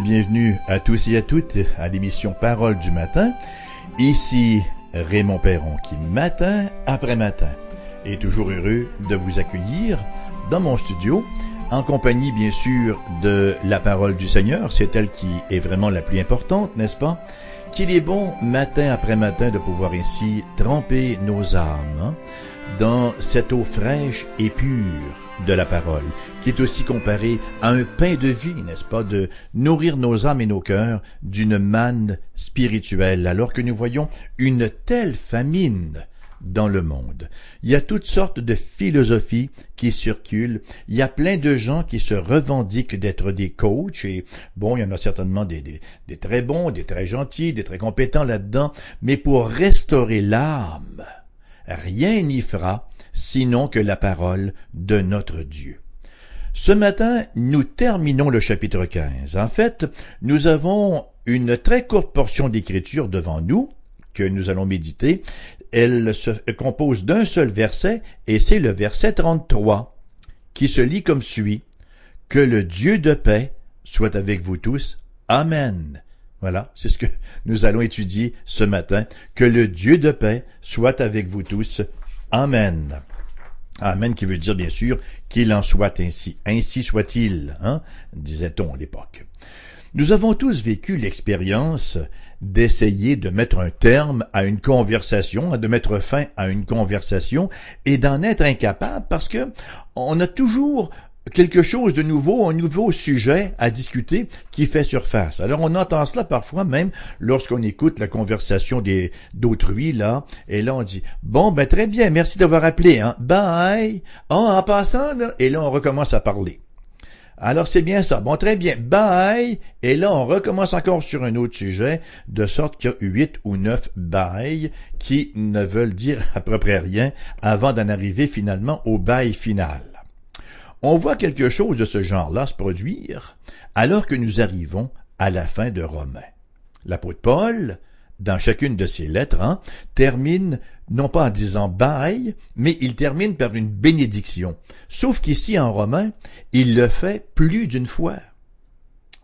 bienvenue à tous et à toutes à l'émission Parole du matin. Ici Raymond Perron qui, matin après matin, est toujours heureux de vous accueillir dans mon studio en compagnie bien sûr de la parole du Seigneur, c'est elle qui est vraiment la plus importante, n'est-ce pas? Qu'il est bon matin après matin de pouvoir ainsi tremper nos âmes hein, dans cette eau fraîche et pure de la parole, qui est aussi comparée à un pain de vie, n'est-ce pas, de nourrir nos âmes et nos cœurs d'une manne spirituelle, alors que nous voyons une telle famine dans le monde. Il y a toutes sortes de philosophies qui circulent. Il y a plein de gens qui se revendiquent d'être des coachs et bon, il y en a certainement des, des très bons, des très gentils, des très compétents là-dedans. Mais pour restaurer l'âme, rien n'y fera sinon que la parole de notre Dieu. Ce matin, nous terminons le chapitre 15. En fait, nous avons une très courte portion d'écriture devant nous que nous allons méditer. Elle se compose d'un seul verset et c'est le verset 33 qui se lit comme suit. Que le Dieu de paix soit avec vous tous. Amen. Voilà, c'est ce que nous allons étudier ce matin. Que le Dieu de paix soit avec vous tous. Amen. Amen qui veut dire bien sûr qu'il en soit ainsi. Ainsi soit-il, hein, disait-on à l'époque. Nous avons tous vécu l'expérience d'essayer de mettre un terme à une conversation, de mettre fin à une conversation et d'en être incapable parce que on a toujours quelque chose de nouveau, un nouveau sujet à discuter qui fait surface. Alors on entend cela parfois même lorsqu'on écoute la conversation des d'autrui là, et là on dit bon ben très bien, merci d'avoir appelé, hein, bye, oh, en passant, et là on recommence à parler. Alors c'est bien ça. Bon, très bien. Bye. Et là, on recommence encore sur un autre sujet, de sorte qu'il y a huit ou neuf bye qui ne veulent dire à peu près rien avant d'en arriver finalement au bail final on voit quelque chose de ce genre-là se produire alors que nous arrivons à la fin de Romains. L'apôtre Paul, dans chacune de ses lettres, hein, termine non pas en disant bye, mais il termine par une bénédiction. Sauf qu'ici en Romains, il le fait plus d'une fois.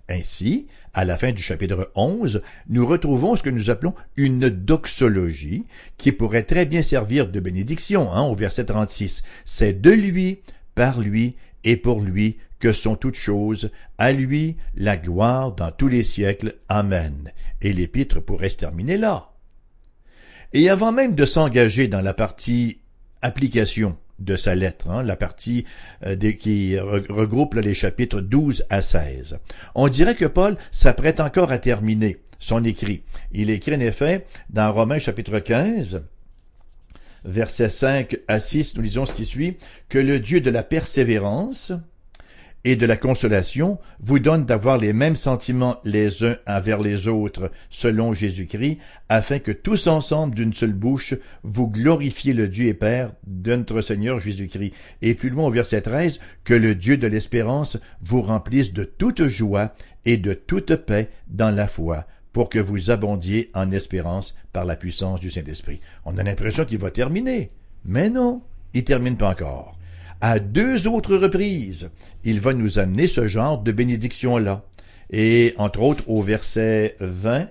Ainsi, à la fin du chapitre 11, nous retrouvons ce que nous appelons une doxologie, qui pourrait très bien servir de bénédiction, hein, au verset 36. C'est de lui, par lui et pour lui que sont toutes choses, à lui la gloire dans tous les siècles. Amen. Et l'épître pourrait se terminer là. Et avant même de s'engager dans la partie application de sa lettre, hein, la partie euh, qui regroupe les chapitres 12 à 16, on dirait que Paul s'apprête encore à terminer son écrit. Il écrit en effet dans Romains chapitre 15, versets 5 à 6, nous lisons ce qui suit, que le Dieu de la persévérance et de la consolation vous donne d'avoir les mêmes sentiments les uns envers les autres selon Jésus-Christ, afin que tous ensemble d'une seule bouche vous glorifiez le Dieu et Père de notre Seigneur Jésus-Christ. Et plus loin au verset 13, que le Dieu de l'espérance vous remplisse de toute joie et de toute paix dans la foi pour que vous abondiez en espérance par la puissance du Saint-Esprit. On a l'impression qu'il va terminer. Mais non, il termine pas encore. À deux autres reprises, il va nous amener ce genre de bénédiction-là. Et entre autres au verset 20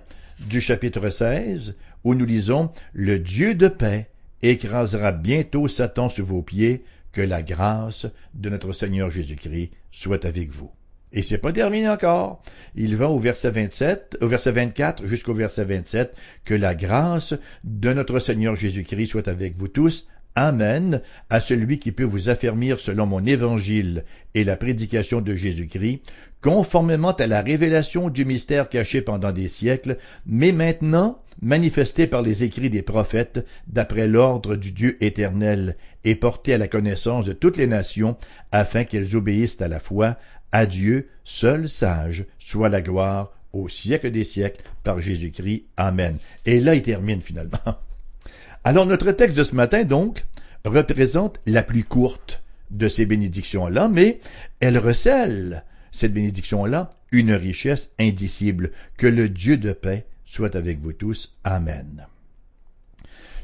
du chapitre 16, où nous lisons Le Dieu de paix écrasera bientôt Satan sous vos pieds, que la grâce de notre Seigneur Jésus-Christ soit avec vous. Et c'est pas terminé encore. Il va au verset 27, au verset 24 jusqu'au verset 27, que la grâce de notre Seigneur Jésus-Christ soit avec vous tous. Amen à celui qui peut vous affermir selon mon évangile et la prédication de Jésus-Christ, conformément à la révélation du mystère caché pendant des siècles, mais maintenant manifesté par les écrits des prophètes, d'après l'ordre du Dieu éternel, et porté à la connaissance de toutes les nations, afin qu'elles obéissent à la foi, à Dieu, seul sage, soit la gloire au siècle des siècles par Jésus-Christ. Amen. Et là, il termine finalement. Alors notre texte de ce matin, donc, représente la plus courte de ces bénédictions-là, mais elle recèle, cette bénédiction-là, une richesse indicible. Que le Dieu de paix soit avec vous tous. Amen.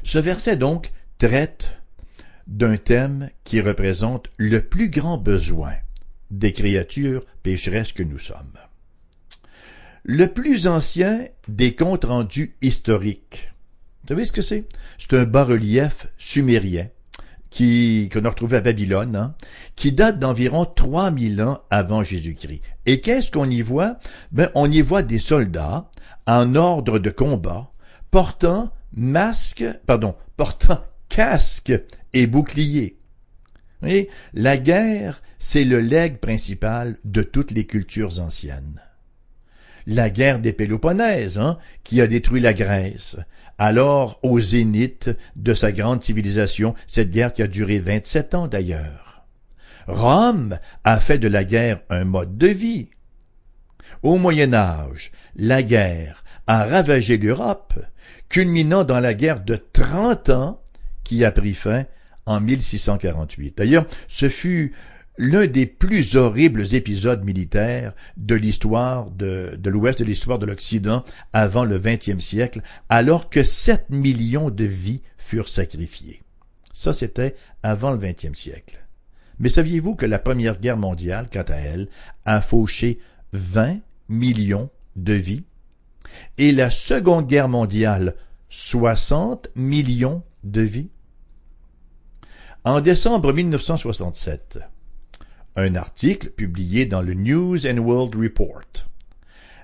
Ce verset, donc, traite d'un thème qui représente le plus grand besoin des créatures pécheresses que nous sommes. le plus ancien des comptes rendus historiques. Vous savez ce que c'est? C'est un bas-relief sumérien qui, qu'on a retrouvé à Babylone, hein, qui date d'environ 3000 ans avant Jésus-Christ. Et qu'est-ce qu'on y voit? Ben, on y voit des soldats en ordre de combat, portant masque, pardon, portant casque et bouclier. La guerre, c'est le legs principal de toutes les cultures anciennes. La guerre des Péloponèses, hein, qui a détruit la Grèce, alors au zénith de sa grande civilisation, cette guerre qui a duré 27 ans d'ailleurs. Rome a fait de la guerre un mode de vie. Au Moyen Âge, la guerre a ravagé l'Europe, culminant dans la guerre de trente ans qui a pris fin en 1648. D'ailleurs, ce fut l'un des plus horribles épisodes militaires de l'histoire de, l'Ouest, de l'histoire de l'Occident avant le XXe siècle, alors que sept millions de vies furent sacrifiées. Ça, c'était avant le XXe siècle. Mais saviez-vous que la Première Guerre mondiale, quant à elle, a fauché 20 millions de vies? Et la Seconde Guerre mondiale, 60 millions de vies? En décembre 1967, un article publié dans le News and World Report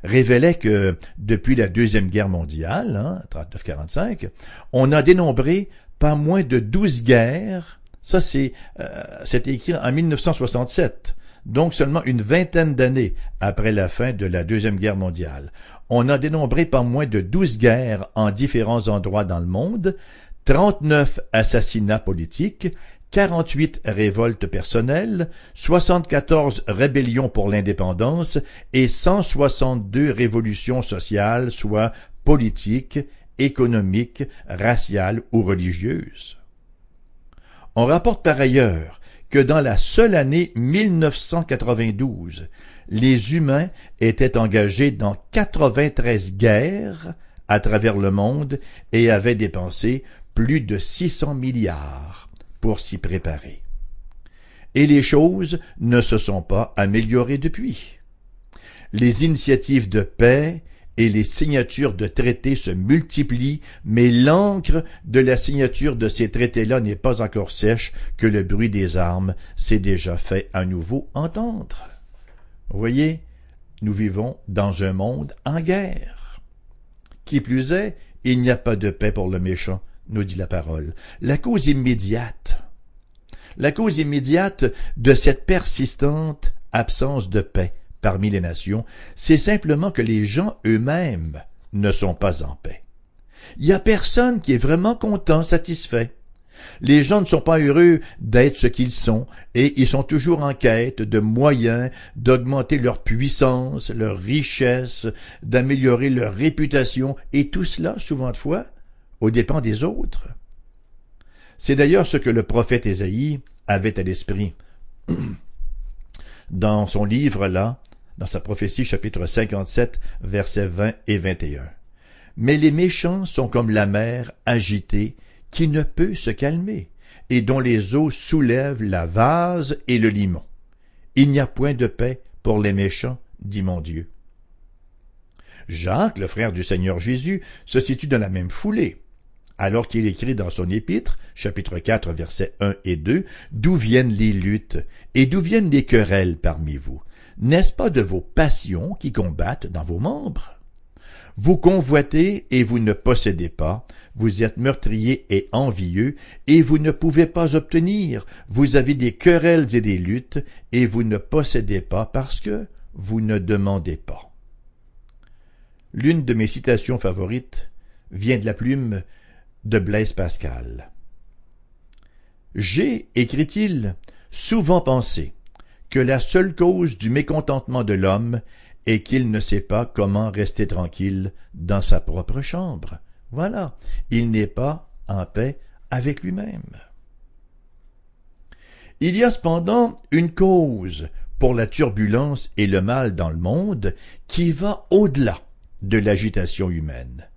révélait que depuis la Deuxième Guerre mondiale, hein, 39-45, on a dénombré pas moins de douze guerres. Ça, c'est euh, écrit en 1967, donc seulement une vingtaine d'années après la fin de la Deuxième Guerre mondiale. On a dénombré pas moins de douze guerres en différents endroits dans le monde, 39 assassinats politiques, 48 révoltes personnelles, 74 rébellions pour l'indépendance et 162 révolutions sociales, soit politiques, économiques, raciales ou religieuses. On rapporte par ailleurs que dans la seule année 1992, les humains étaient engagés dans 93 guerres à travers le monde et avaient dépensé plus de 600 milliards pour s'y préparer. Et les choses ne se sont pas améliorées depuis. Les initiatives de paix et les signatures de traités se multiplient, mais l'encre de la signature de ces traités-là n'est pas encore sèche que le bruit des armes s'est déjà fait à nouveau entendre. Vous voyez, nous vivons dans un monde en guerre. Qui plus est, il n'y a pas de paix pour le méchant, nous dit la parole. La cause immédiate, la cause immédiate de cette persistante absence de paix parmi les nations, c'est simplement que les gens eux-mêmes ne sont pas en paix. Il n'y a personne qui est vraiment content, satisfait. Les gens ne sont pas heureux d'être ce qu'ils sont, et ils sont toujours en quête de moyens d'augmenter leur puissance, leur richesse, d'améliorer leur réputation, et tout cela, souvent de fois, aux dépens des autres. C'est d'ailleurs ce que le prophète Ésaïe avait à l'esprit. Dans son livre là, dans sa prophétie chapitre 57, versets 20 et 21. Mais les méchants sont comme la mer agitée qui ne peut se calmer et dont les eaux soulèvent la vase et le limon. Il n'y a point de paix pour les méchants, dit mon Dieu. Jacques, le frère du Seigneur Jésus, se situe dans la même foulée alors qu'il écrit dans son épître, chapitre 4, versets 1 et 2, D'où viennent les luttes et d'où viennent les querelles parmi vous? N'est-ce pas de vos passions qui combattent dans vos membres? Vous convoitez et vous ne possédez pas, vous êtes meurtriers et envieux, et vous ne pouvez pas obtenir, vous avez des querelles et des luttes, et vous ne possédez pas parce que vous ne demandez pas. L'une de mes citations favorites vient de la plume de Blaise Pascal. J'ai, écrit-il, souvent pensé que la seule cause du mécontentement de l'homme est qu'il ne sait pas comment rester tranquille dans sa propre chambre. Voilà, il n'est pas en paix avec lui-même. Il y a cependant une cause pour la turbulence et le mal dans le monde qui va au-delà de l'agitation humaine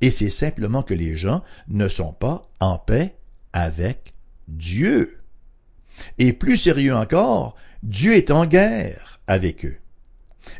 et c'est simplement que les gens ne sont pas en paix avec Dieu. Et plus sérieux encore, Dieu est en guerre avec eux.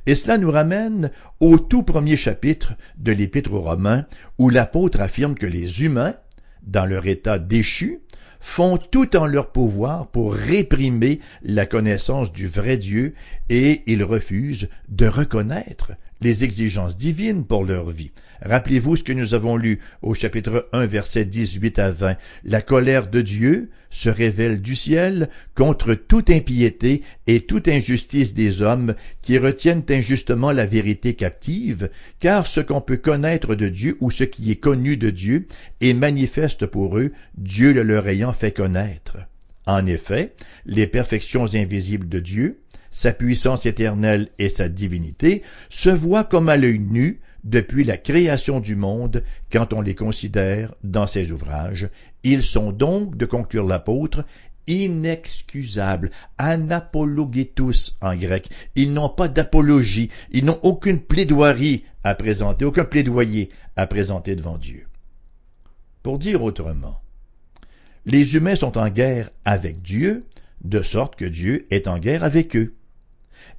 Et cela nous ramène au tout premier chapitre de l'Épître aux Romains, où l'apôtre affirme que les humains, dans leur état déchu, font tout en leur pouvoir pour réprimer la connaissance du vrai Dieu et ils refusent de reconnaître les exigences divines pour leur vie. Rappelez-vous ce que nous avons lu au chapitre 1 verset 18 à 20. La colère de Dieu se révèle du ciel contre toute impiété et toute injustice des hommes qui retiennent injustement la vérité captive, car ce qu'on peut connaître de Dieu ou ce qui est connu de Dieu est manifeste pour eux, Dieu le leur ayant fait connaître. En effet, les perfections invisibles de Dieu, sa puissance éternelle et sa divinité se voient comme à l'œil nu depuis la création du monde quand on les considère dans ses ouvrages. Ils sont donc, de conclure l'apôtre, inexcusables, anapologetus en grec. Ils n'ont pas d'apologie, ils n'ont aucune plaidoirie à présenter, aucun plaidoyer à présenter devant Dieu. Pour dire autrement, les humains sont en guerre avec Dieu, de sorte que Dieu est en guerre avec eux.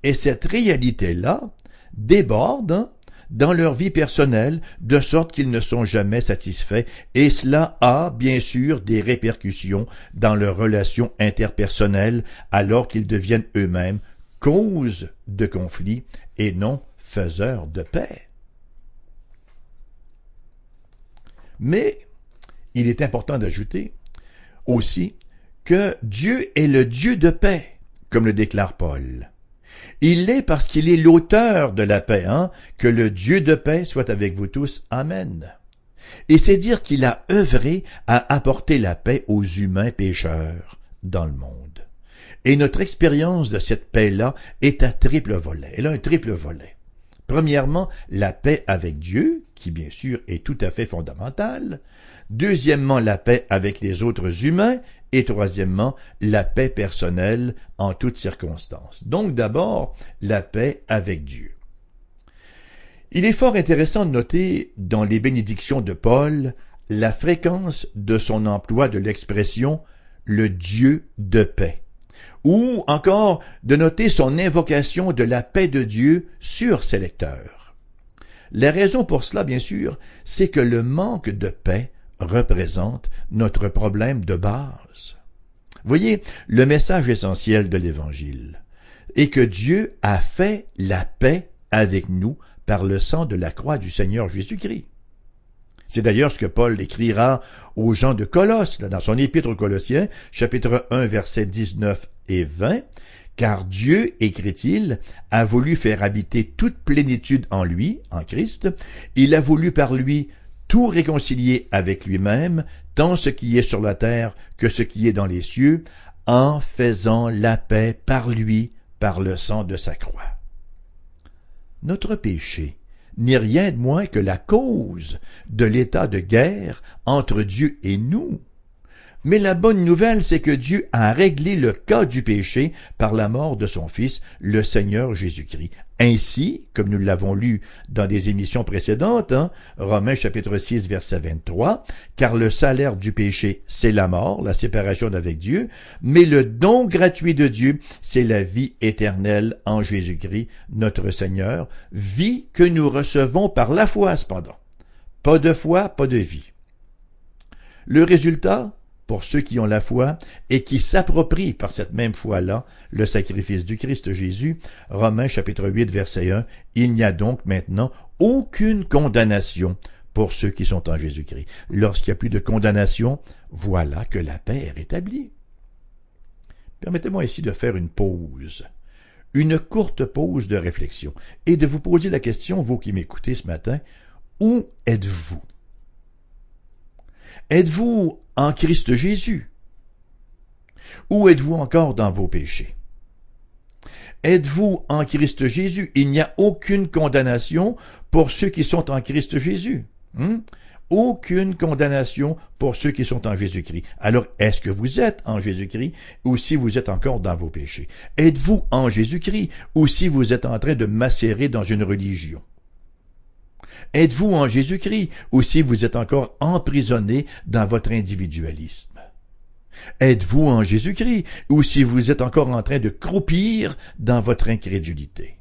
Et cette réalité-là déborde dans leur vie personnelle, de sorte qu'ils ne sont jamais satisfaits, et cela a, bien sûr, des répercussions dans leurs relations interpersonnelles, alors qu'ils deviennent eux-mêmes cause de conflits et non faiseurs de paix. Mais il est important d'ajouter aussi que Dieu est le Dieu de paix, comme le déclare Paul. Il l'est parce qu'il est l'auteur de la paix, hein? Que le Dieu de paix soit avec vous tous. Amen. Et c'est dire qu'il a œuvré à apporter la paix aux humains pécheurs dans le monde. Et notre expérience de cette paix-là est à triple volet. Elle a un triple volet. Premièrement, la paix avec Dieu, qui bien sûr est tout à fait fondamentale. Deuxièmement, la paix avec les autres humains et troisièmement, la paix personnelle en toutes circonstances. Donc d'abord, la paix avec Dieu. Il est fort intéressant de noter dans les bénédictions de Paul la fréquence de son emploi de l'expression le Dieu de paix, ou encore de noter son invocation de la paix de Dieu sur ses lecteurs. La raison pour cela, bien sûr, c'est que le manque de paix représente notre problème de base. Voyez, le message essentiel de l'Évangile est que Dieu a fait la paix avec nous par le sang de la croix du Seigneur Jésus-Christ. C'est d'ailleurs ce que Paul écrira aux gens de Colosse, dans son épître aux Colossiens, chapitre 1, versets 19 et 20, car Dieu, écrit-il, a voulu faire habiter toute plénitude en lui, en Christ, il a voulu par lui tout réconcilier avec lui-même, tant ce qui est sur la terre que ce qui est dans les cieux, en faisant la paix par lui, par le sang de sa croix. Notre péché n'est rien de moins que la cause de l'état de guerre entre Dieu et nous. Mais la bonne nouvelle, c'est que Dieu a réglé le cas du péché par la mort de son Fils, le Seigneur Jésus-Christ. Ainsi, comme nous l'avons lu dans des émissions précédentes, hein, Romains chapitre 6 verset 23, car le salaire du péché, c'est la mort, la séparation d'avec Dieu, mais le don gratuit de Dieu, c'est la vie éternelle en Jésus-Christ, notre Seigneur, vie que nous recevons par la foi cependant. Pas de foi, pas de vie. Le résultat, pour ceux qui ont la foi et qui s'approprient par cette même foi-là le sacrifice du Christ Jésus. Romains chapitre 8 verset 1. Il n'y a donc maintenant aucune condamnation pour ceux qui sont en Jésus-Christ. Lorsqu'il n'y a plus de condamnation, voilà que la paix est rétablie. Permettez-moi ici de faire une pause, une courte pause de réflexion, et de vous poser la question, vous qui m'écoutez ce matin, où êtes-vous? Êtes-vous en Christ Jésus? Ou êtes-vous encore dans vos péchés? Êtes-vous en Christ Jésus? Il n'y a aucune condamnation pour ceux qui sont en Christ Jésus. Hmm? Aucune condamnation pour ceux qui sont en Jésus-Christ. Alors, est-ce que vous êtes en Jésus-Christ ou si vous êtes encore dans vos péchés? Êtes-vous en Jésus-Christ ou si vous êtes en train de macérer dans une religion? Êtes-vous en Jésus-Christ ou si vous êtes encore emprisonné dans votre individualisme? Êtes-vous en Jésus-Christ ou si vous êtes encore en train de croupir dans votre incrédulité?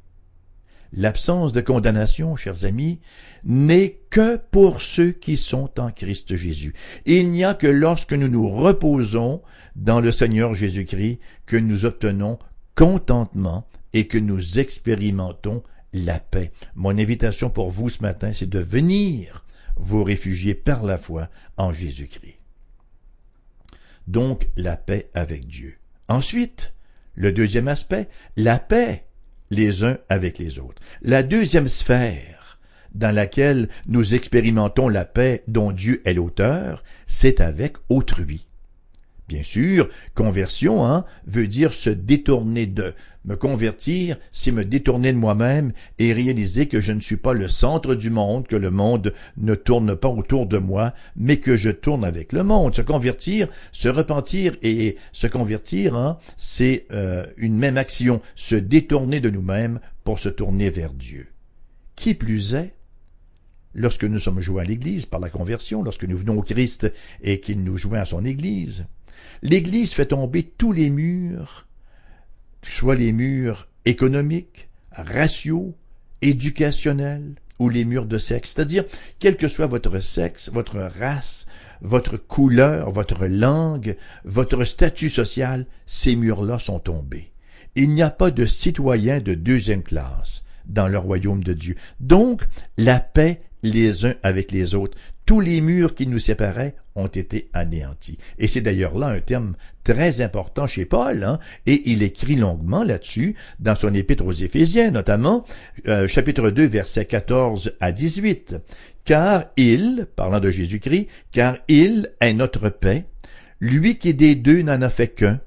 l'absence de condamnation, chers amis, n'est que pour ceux qui sont en Christ Jésus. Il n'y a que lorsque nous nous reposons dans le Seigneur Jésus-Christ que nous obtenons contentement et que nous expérimentons la paix. Mon invitation pour vous ce matin, c'est de venir vous réfugier par la foi en Jésus-Christ. Donc la paix avec Dieu. Ensuite, le deuxième aspect, la paix les uns avec les autres. La deuxième sphère dans laquelle nous expérimentons la paix dont Dieu est l'auteur, c'est avec autrui. Bien sûr, conversion hein, veut dire se détourner de. Me convertir, c'est me détourner de moi-même et réaliser que je ne suis pas le centre du monde, que le monde ne tourne pas autour de moi, mais que je tourne avec le monde. Se convertir, se repentir et se convertir, hein, c'est euh, une même action, se détourner de nous-mêmes pour se tourner vers Dieu. Qui plus est, lorsque nous sommes joués à l'Église par la conversion, lorsque nous venons au Christ et qu'il nous joint à son Église, l'Église fait tomber tous les murs, soit les murs économiques, raciaux, éducationnels ou les murs de sexe, c'est-à-dire quel que soit votre sexe, votre race, votre couleur, votre langue, votre statut social, ces murs-là sont tombés. Il n'y a pas de citoyens de deuxième classe dans le royaume de Dieu. Donc, la paix les uns avec les autres. Tous les murs qui nous séparaient ont été anéantis. Et c'est d'ailleurs là un terme très important chez Paul, hein, et il écrit longuement là-dessus dans son épître aux Éphésiens, notamment euh, chapitre 2, versets 14 à 18. Car il, parlant de Jésus-Christ, car il est notre paix, lui qui des deux n'en a fait qu'un,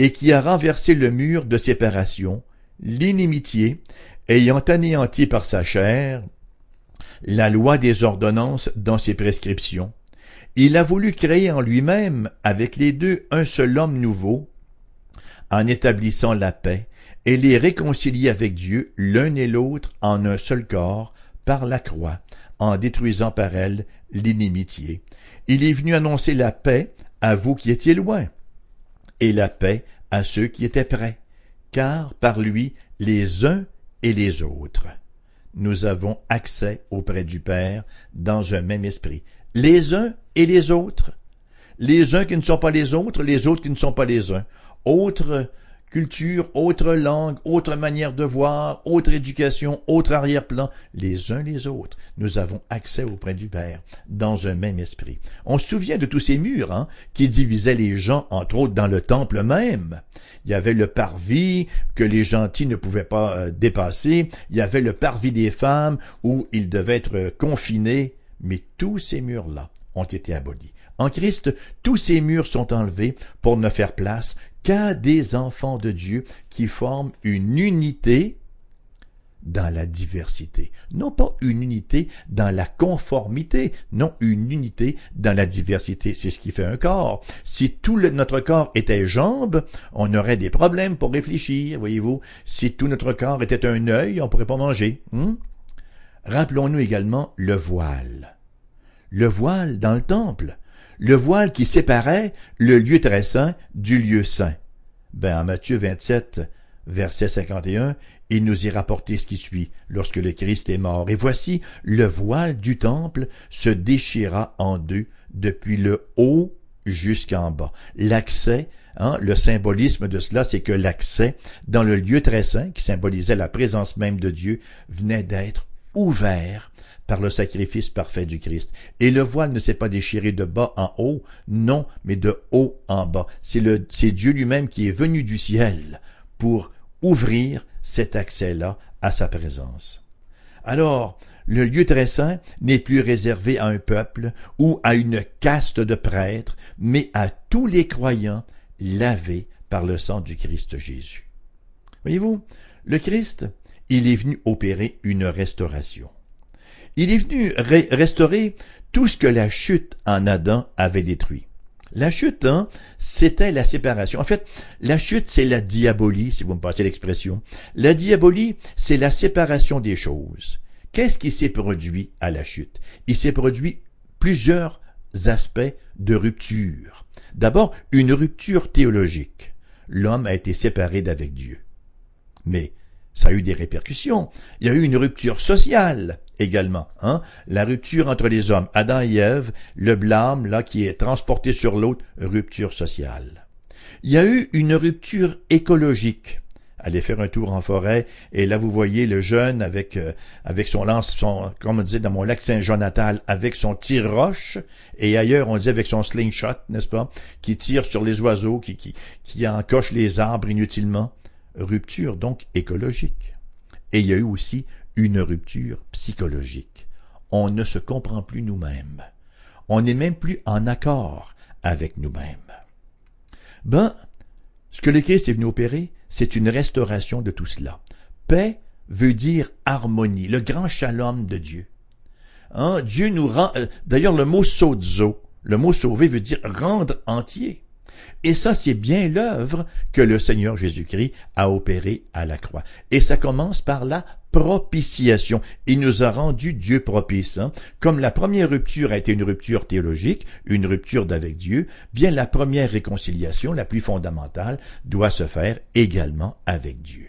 et qui a renversé le mur de séparation, l'inimitié, ayant anéanti par sa chair la loi des ordonnances dans ses prescriptions. Il a voulu créer en lui-même, avec les deux, un seul homme nouveau, en établissant la paix, et les réconcilier avec Dieu l'un et l'autre en un seul corps, par la croix, en détruisant par elle l'inimitié. Il est venu annoncer la paix à vous qui étiez loin, et la paix à ceux qui étaient près, car par lui les uns et les autres nous avons accès auprès du Père dans un même esprit. Les uns et les autres. Les uns qui ne sont pas les autres, les autres qui ne sont pas les uns. Autre culture, autre langue, autre manière de voir, autre éducation, autre arrière-plan, les uns les autres. Nous avons accès auprès du Père dans un même esprit. On se souvient de tous ces murs hein, qui divisaient les gens, entre autres dans le temple même. Il y avait le parvis que les gentils ne pouvaient pas euh, dépasser. Il y avait le parvis des femmes où ils devaient être confinés. Mais tous ces murs-là ont été abolis. En Christ, tous ces murs sont enlevés pour ne faire place qu'à des enfants de Dieu qui forment une unité dans la diversité. Non pas une unité dans la conformité, non une unité dans la diversité. C'est ce qui fait un corps. Si tout notre corps était jambes, on aurait des problèmes pour réfléchir, voyez-vous. Si tout notre corps était un œil, on pourrait pas manger. Hein? Rappelons-nous également le voile. Le voile dans le temple le voile qui séparait le lieu très saint du lieu saint. Ben, en Matthieu 27, verset 51, il nous y rapporté ce qui suit, lorsque le Christ est mort. Et voici, le voile du temple se déchira en deux, depuis le haut jusqu'en bas. L'accès, hein, le symbolisme de cela, c'est que l'accès dans le lieu très saint, qui symbolisait la présence même de Dieu, venait d'être ouvert par le sacrifice parfait du Christ. Et le voile ne s'est pas déchiré de bas en haut, non, mais de haut en bas. C'est c'est Dieu lui-même qui est venu du ciel pour ouvrir cet accès-là à sa présence. Alors, le lieu très saint n'est plus réservé à un peuple ou à une caste de prêtres, mais à tous les croyants lavés par le sang du Christ Jésus. Voyez-vous, le Christ, il est venu opérer une restauration. Il est venu restaurer tout ce que la chute en Adam avait détruit. La chute, hein, c'était la séparation. En fait, la chute, c'est la diabolie, si vous me passez l'expression. La diabolie, c'est la séparation des choses. Qu'est-ce qui s'est produit à la chute? Il s'est produit plusieurs aspects de rupture. D'abord, une rupture théologique. L'homme a été séparé d'avec Dieu. Mais ça a eu des répercussions. Il y a eu une rupture sociale également. Hein? La rupture entre les hommes, Adam et Ève, le blâme là qui est transporté sur l'autre, rupture sociale. Il y a eu une rupture écologique. Allez faire un tour en forêt et là vous voyez le jeune avec euh, avec son lance, son comme on disait dans mon lac Saint-Jean natal, avec son tire-roche et ailleurs on dit avec son slingshot, n'est-ce pas, qui tire sur les oiseaux, qui qui qui encoche les arbres inutilement. Rupture donc écologique. Et il y a eu aussi une rupture psychologique. On ne se comprend plus nous-mêmes. On n'est même plus en accord avec nous-mêmes. Ben, ce que le Christ est venu opérer, c'est une restauration de tout cela. Paix veut dire harmonie, le grand shalom de Dieu. Hein, Dieu nous rend. Euh, d'ailleurs, le mot sozo, le mot sauver veut dire rendre entier. Et ça, c'est bien l'œuvre que le Seigneur Jésus-Christ a opérée à la croix. Et ça commence par la propitiation. Il nous a rendu Dieu propice. Hein. Comme la première rupture a été une rupture théologique, une rupture d'avec Dieu, bien la première réconciliation, la plus fondamentale, doit se faire également avec Dieu.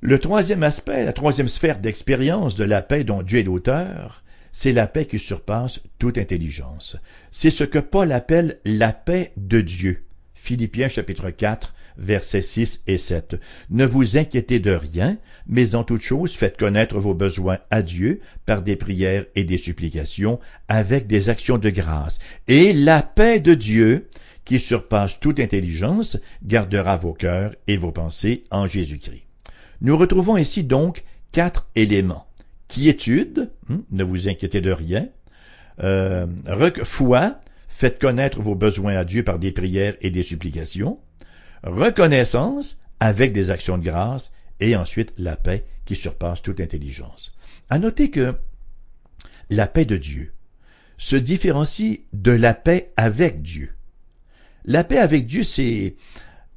Le troisième aspect, la troisième sphère d'expérience de la paix dont Dieu est l'auteur, c'est la paix qui surpasse toute intelligence. C'est ce que Paul appelle la paix de Dieu. Philippiens chapitre 4, versets 6 et 7. Ne vous inquiétez de rien, mais en toute chose faites connaître vos besoins à Dieu par des prières et des supplications, avec des actions de grâce. Et la paix de Dieu, qui surpasse toute intelligence, gardera vos cœurs et vos pensées en Jésus-Christ. Nous retrouvons ici donc quatre éléments quiétude, hein, ne vous inquiétez de rien, euh, foi, faites connaître vos besoins à Dieu par des prières et des supplications, reconnaissance avec des actions de grâce, et ensuite la paix qui surpasse toute intelligence. À noter que la paix de Dieu se différencie de la paix avec Dieu. La paix avec Dieu, c'est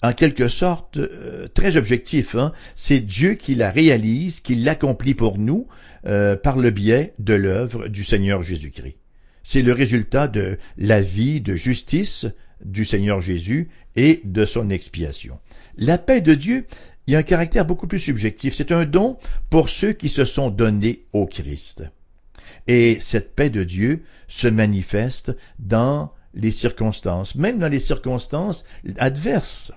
en quelque sorte euh, très objectif. Hein? C'est Dieu qui la réalise, qui l'accomplit pour nous euh, par le biais de l'œuvre du Seigneur Jésus-Christ. C'est le résultat de la vie de justice du Seigneur Jésus et de son expiation. La paix de Dieu il y a un caractère beaucoup plus subjectif. C'est un don pour ceux qui se sont donnés au Christ. Et cette paix de Dieu se manifeste dans les circonstances, même dans les circonstances adverses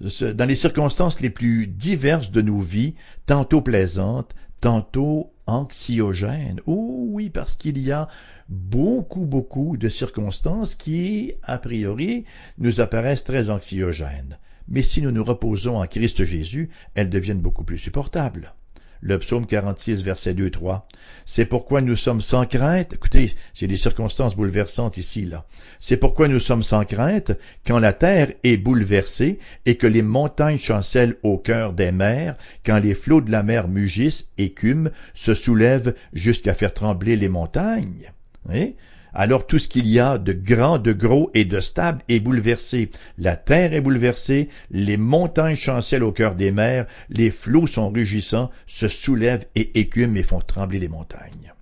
dans les circonstances les plus diverses de nos vies, tantôt plaisantes, tantôt anxiogènes. Oh oui, parce qu'il y a beaucoup, beaucoup de circonstances qui, a priori, nous apparaissent très anxiogènes. Mais si nous nous reposons en Christ Jésus, elles deviennent beaucoup plus supportables le psaume 46, verset 2, 3. C'est pourquoi nous sommes sans crainte. Écoutez, j'ai des circonstances bouleversantes ici, là. C'est pourquoi nous sommes sans crainte quand la terre est bouleversée et que les montagnes chancellent au cœur des mers, quand les flots de la mer mugissent, écument, se soulèvent jusqu'à faire trembler les montagnes. Oui? Alors tout ce qu'il y a de grand, de gros et de stable est bouleversé. La terre est bouleversée, les montagnes chancellent au cœur des mers, les flots sont rugissants, se soulèvent et écument et font trembler les montagnes.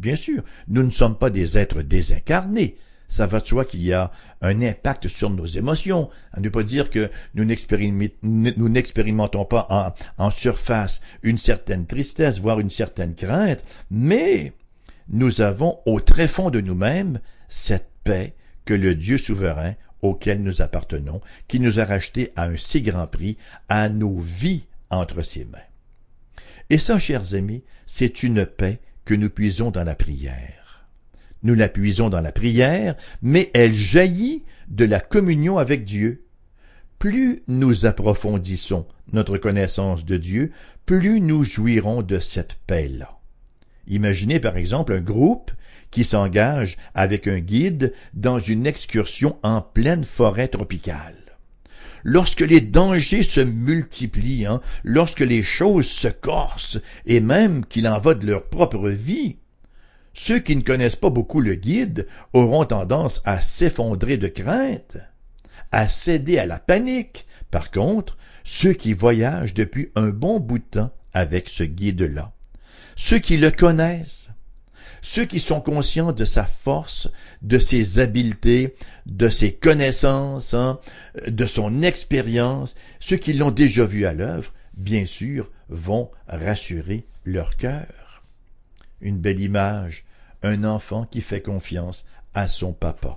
Bien sûr, nous ne sommes pas des êtres désincarnés. Ça va de soi qu'il y a un impact sur nos émotions. À ne pas dire que nous n'expérimentons pas en surface une certaine tristesse, voire une certaine crainte, mais nous avons au très fond de nous-mêmes cette paix que le Dieu souverain auquel nous appartenons, qui nous a rachetés à un si grand prix, à nos vies entre ses mains. Et ça, chers amis, c'est une paix que nous puisons dans la prière. Nous la puisons dans la prière, mais elle jaillit de la communion avec Dieu. Plus nous approfondissons notre connaissance de Dieu, plus nous jouirons de cette paix-là. Imaginez par exemple un groupe qui s'engage avec un guide dans une excursion en pleine forêt tropicale. Lorsque les dangers se multiplient, hein, lorsque les choses se corsent, et même qu'il en va de leur propre vie, ceux qui ne connaissent pas beaucoup le guide auront tendance à s'effondrer de crainte, à céder à la panique. Par contre, ceux qui voyagent depuis un bon bout de temps avec ce guide-là ceux qui le connaissent, ceux qui sont conscients de sa force, de ses habiletés, de ses connaissances, hein, de son expérience, ceux qui l'ont déjà vu à l'œuvre, bien sûr, vont rassurer leur cœur. Une belle image, un enfant qui fait confiance à son papa.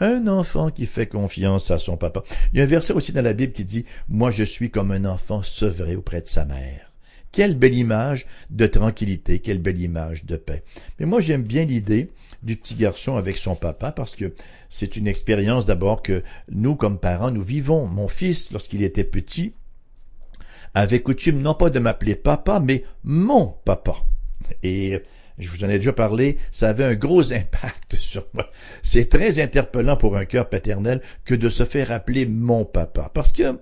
Un enfant qui fait confiance à son papa. Il y a un verset aussi dans la Bible qui dit Moi je suis comme un enfant sevré auprès de sa mère. Quelle belle image de tranquillité, quelle belle image de paix. Mais moi j'aime bien l'idée du petit garçon avec son papa parce que c'est une expérience d'abord que nous comme parents nous vivons. Mon fils, lorsqu'il était petit, avait coutume non pas de m'appeler papa, mais mon papa. Et je vous en ai déjà parlé, ça avait un gros impact sur moi. C'est très interpellant pour un cœur paternel que de se faire appeler mon papa. Parce que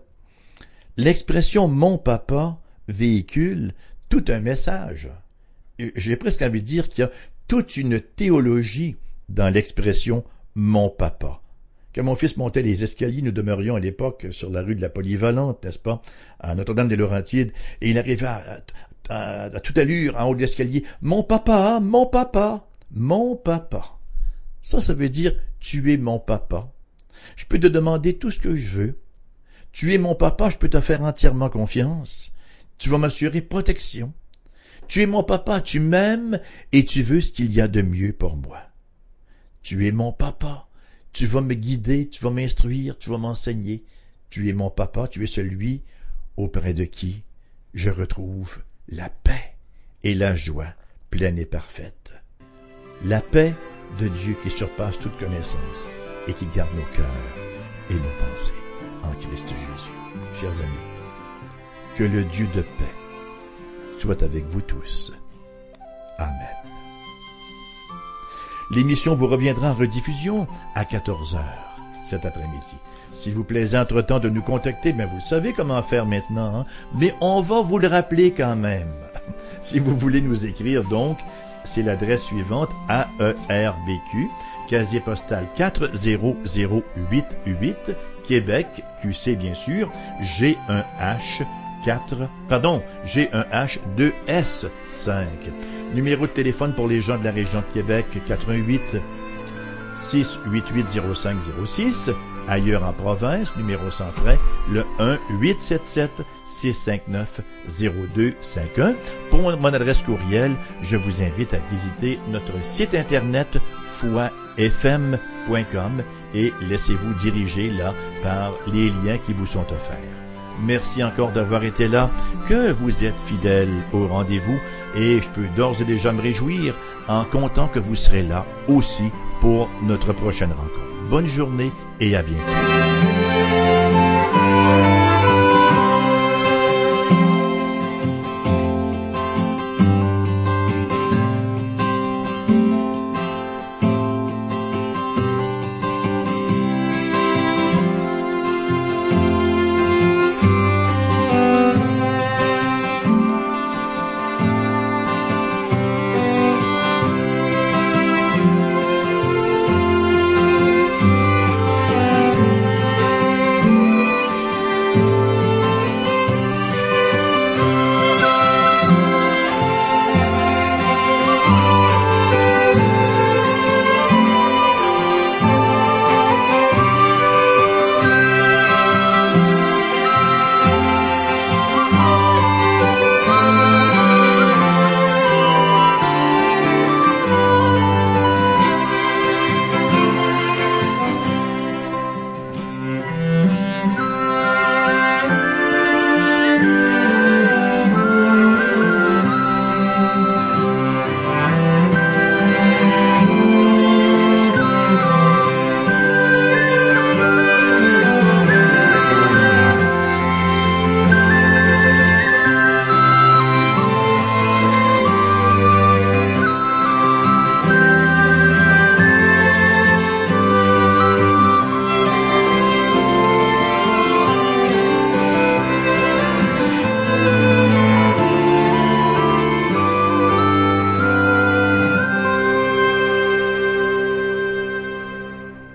l'expression mon papa véhicule tout un message. J'ai presque envie de dire qu'il y a toute une théologie dans l'expression mon papa. Quand mon fils montait les escaliers, nous demeurions à l'époque sur la rue de la Polyvalente, n'est-ce pas, à Notre-Dame-des-Laurentides, et il arrivait à, à, toute allure en haut de l'escalier. Mon papa, mon papa, mon papa. Ça, ça veut dire tu es mon papa. Je peux te demander tout ce que je veux. Tu es mon papa, je peux te faire entièrement confiance. Tu vas m'assurer protection. Tu es mon papa, tu m'aimes et tu veux ce qu'il y a de mieux pour moi. Tu es mon papa. Tu vas me guider, tu vas m'instruire, tu vas m'enseigner. Tu es mon papa, tu es celui auprès de qui je retrouve la paix et la joie pleine et parfaite. La paix de Dieu qui surpasse toute connaissance et qui garde nos cœurs et nos pensées en Christ Jésus. Chers amis, que le Dieu de paix soit avec vous tous. Amen. L'émission vous reviendra en rediffusion à 14 heures cet après-midi. S'il vous plaît, entre-temps de nous contacter, vous savez comment faire maintenant, hein? mais on va vous le rappeler quand même. si vous voulez nous écrire, donc, c'est l'adresse suivante, AERBQ, casier postal 40088, Québec, QC bien sûr, G1H 4, pardon, G1H2S5. Numéro de téléphone pour les gens de la région de Québec, 88 688 0506 ailleurs en province, numéro sans frais, le 1-877-659-0251. Pour mon adresse courriel, je vous invite à visiter notre site internet foifm.com et laissez-vous diriger là par les liens qui vous sont offerts. Merci encore d'avoir été là, que vous êtes fidèles au rendez-vous et je peux d'ores et déjà me réjouir en comptant que vous serez là aussi pour notre prochaine rencontre. Bonne journée et à bientôt.